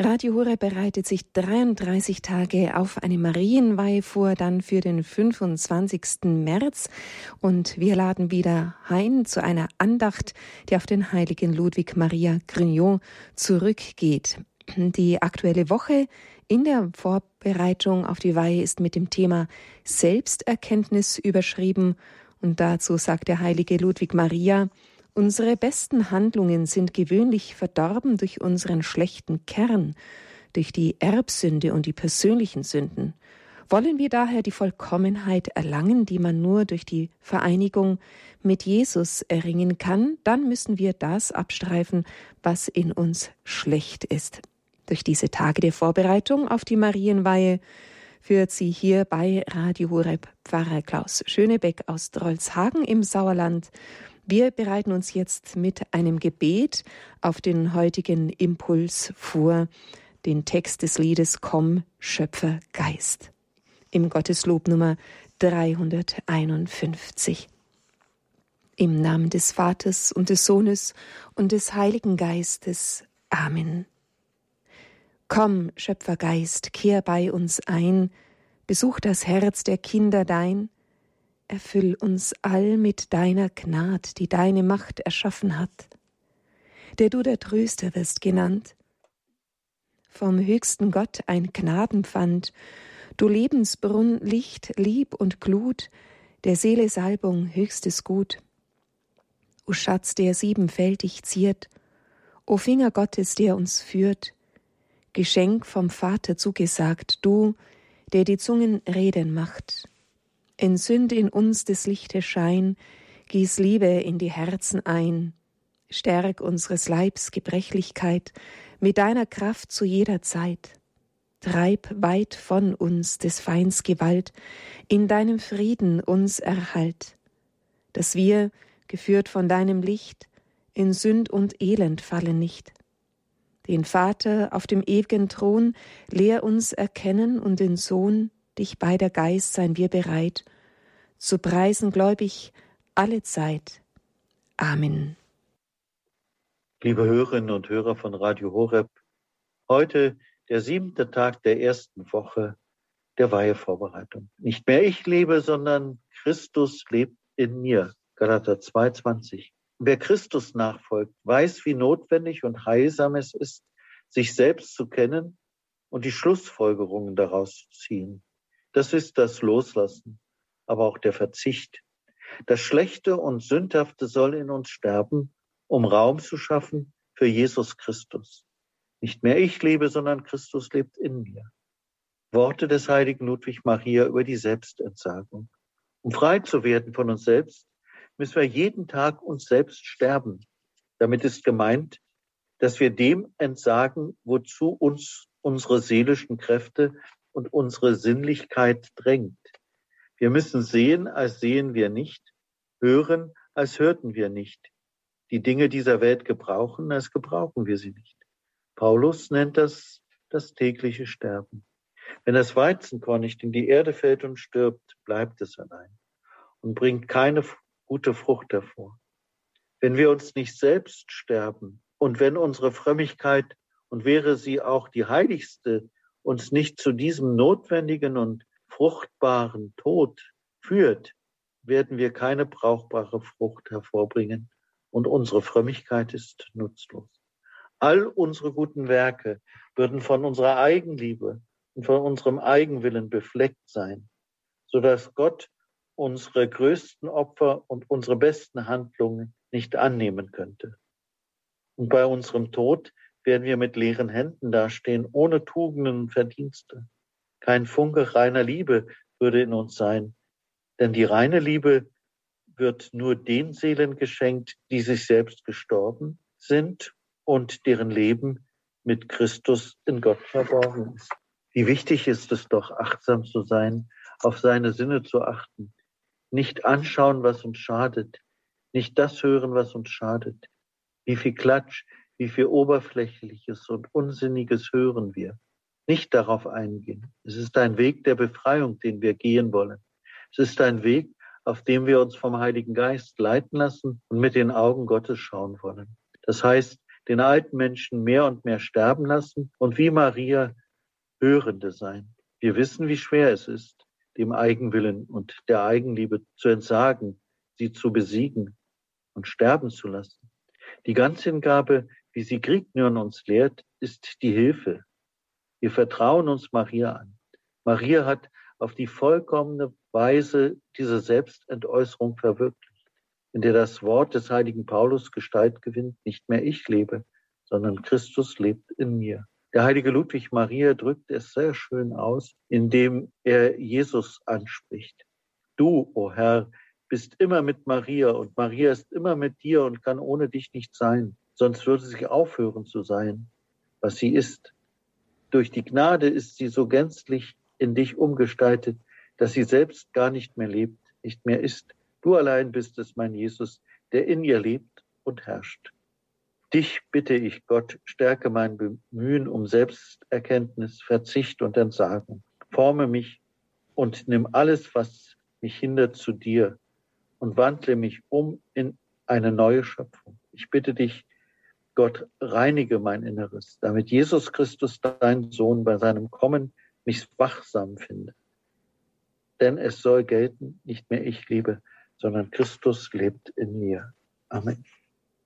Radio Hure bereitet sich 33 Tage auf eine Marienweihe vor, dann für den 25. März. Und wir laden wieder ein zu einer Andacht, die auf den heiligen Ludwig Maria Grignon zurückgeht. Die aktuelle Woche in der Vorbereitung auf die Weihe ist mit dem Thema Selbsterkenntnis überschrieben. Und dazu sagt der heilige Ludwig Maria, Unsere besten Handlungen sind gewöhnlich verdorben durch unseren schlechten Kern, durch die Erbsünde und die persönlichen Sünden. Wollen wir daher die Vollkommenheit erlangen, die man nur durch die Vereinigung mit Jesus erringen kann, dann müssen wir das abstreifen, was in uns schlecht ist. Durch diese Tage der Vorbereitung auf die Marienweihe führt sie hier bei Radio Horeb Pfarrer Klaus Schönebeck aus Drolshagen im Sauerland wir bereiten uns jetzt mit einem Gebet auf den heutigen Impuls vor, den Text des Liedes Komm, Schöpfer Geist. Im Gotteslob Nummer 351. Im Namen des Vaters und des Sohnes und des Heiligen Geistes. Amen. Komm, Schöpfergeist, kehr bei uns ein, besuch das Herz der Kinder dein, erfüll uns all mit deiner Gnad, die deine Macht erschaffen hat, der du der Tröster wirst genannt. Vom höchsten Gott ein Gnadenpfand, du Lebensbrunn, Licht, Lieb und Glut, der Seele Salbung, höchstes Gut. O Schatz, der siebenfältig ziert, o Finger Gottes, der uns führt, Geschenk vom Vater zugesagt, du, der die Zungen reden macht, Entzünd in uns des Lichtes Schein, gieß Liebe in die Herzen ein, stärk unseres Leibs Gebrechlichkeit mit deiner Kraft zu jeder Zeit. Treib weit von uns des Feinds Gewalt, in deinem Frieden uns erhalt, dass wir, geführt von deinem Licht, in Sünd und Elend fallen nicht. Den Vater auf dem ewigen Thron lehr uns erkennen und den Sohn dich bei der Geist sein wir bereit, zu preisen gläubig alle Zeit. Amen. Liebe Hörerinnen und Hörer von Radio Horeb, heute der siebte Tag der ersten Woche der Weihevorbereitung. Nicht mehr ich lebe, sondern Christus lebt in mir. Galater 2,20. Wer Christus nachfolgt, weiß, wie notwendig und heilsam es ist, sich selbst zu kennen und die Schlussfolgerungen daraus zu ziehen. Das ist das Loslassen, aber auch der Verzicht. Das Schlechte und Sündhafte soll in uns sterben, um Raum zu schaffen für Jesus Christus. Nicht mehr ich lebe, sondern Christus lebt in mir. Worte des heiligen Ludwig Maria über die Selbstentsagung. Um frei zu werden von uns selbst, müssen wir jeden Tag uns selbst sterben. Damit ist gemeint, dass wir dem entsagen, wozu uns unsere seelischen Kräfte und unsere Sinnlichkeit drängt. Wir müssen sehen, als sehen wir nicht, hören, als hörten wir nicht. Die Dinge dieser Welt gebrauchen, als gebrauchen wir sie nicht. Paulus nennt das das tägliche Sterben. Wenn das Weizenkorn nicht in die Erde fällt und stirbt, bleibt es allein und bringt keine gute Frucht hervor. Wenn wir uns nicht selbst sterben und wenn unsere Frömmigkeit, und wäre sie auch die heiligste, uns nicht zu diesem notwendigen und fruchtbaren Tod führt, werden wir keine brauchbare Frucht hervorbringen und unsere Frömmigkeit ist nutzlos. All unsere guten Werke würden von unserer Eigenliebe und von unserem Eigenwillen befleckt sein, so dass Gott unsere größten Opfer und unsere besten Handlungen nicht annehmen könnte. Und bei unserem Tod werden wir mit leeren Händen dastehen, ohne Tugenden und Verdienste. Kein Funke reiner Liebe würde in uns sein. Denn die reine Liebe wird nur den Seelen geschenkt, die sich selbst gestorben sind und deren Leben mit Christus in Gott verborgen ist. Wie wichtig ist es doch, achtsam zu sein, auf seine Sinne zu achten, nicht anschauen, was uns schadet, nicht das hören, was uns schadet. Wie viel Klatsch, wie viel Oberflächliches und Unsinniges hören wir nicht darauf eingehen. Es ist ein Weg der Befreiung, den wir gehen wollen. Es ist ein Weg, auf dem wir uns vom Heiligen Geist leiten lassen und mit den Augen Gottes schauen wollen. Das heißt, den alten Menschen mehr und mehr sterben lassen und wie Maria Hörende sein. Wir wissen, wie schwer es ist, dem Eigenwillen und der Eigenliebe zu entsagen, sie zu besiegen und sterben zu lassen. Die Ganzhingabe, wie sie Grignyon uns lehrt, ist die Hilfe. Wir vertrauen uns Maria an. Maria hat auf die vollkommene Weise diese Selbstentäußerung verwirklicht, in der das Wort des heiligen Paulus Gestalt gewinnt, nicht mehr ich lebe, sondern Christus lebt in mir. Der heilige Ludwig Maria drückt es sehr schön aus, indem er Jesus anspricht. Du, o oh Herr, bist immer mit Maria und Maria ist immer mit dir und kann ohne dich nicht sein, sonst würde sie aufhören zu sein, was sie ist. Durch die Gnade ist sie so gänzlich in dich umgestaltet, dass sie selbst gar nicht mehr lebt, nicht mehr ist. Du allein bist es, mein Jesus, der in ihr lebt und herrscht. Dich bitte ich, Gott, stärke mein Bemühen um Selbsterkenntnis, Verzicht und Entsagen. Forme mich und nimm alles, was mich hindert, zu dir und wandle mich um in eine neue Schöpfung. Ich bitte dich, Gott, reinige mein Inneres, damit Jesus Christus, dein Sohn, bei seinem Kommen mich wachsam finde. Denn es soll gelten, nicht mehr ich lebe, sondern Christus lebt in mir. Amen.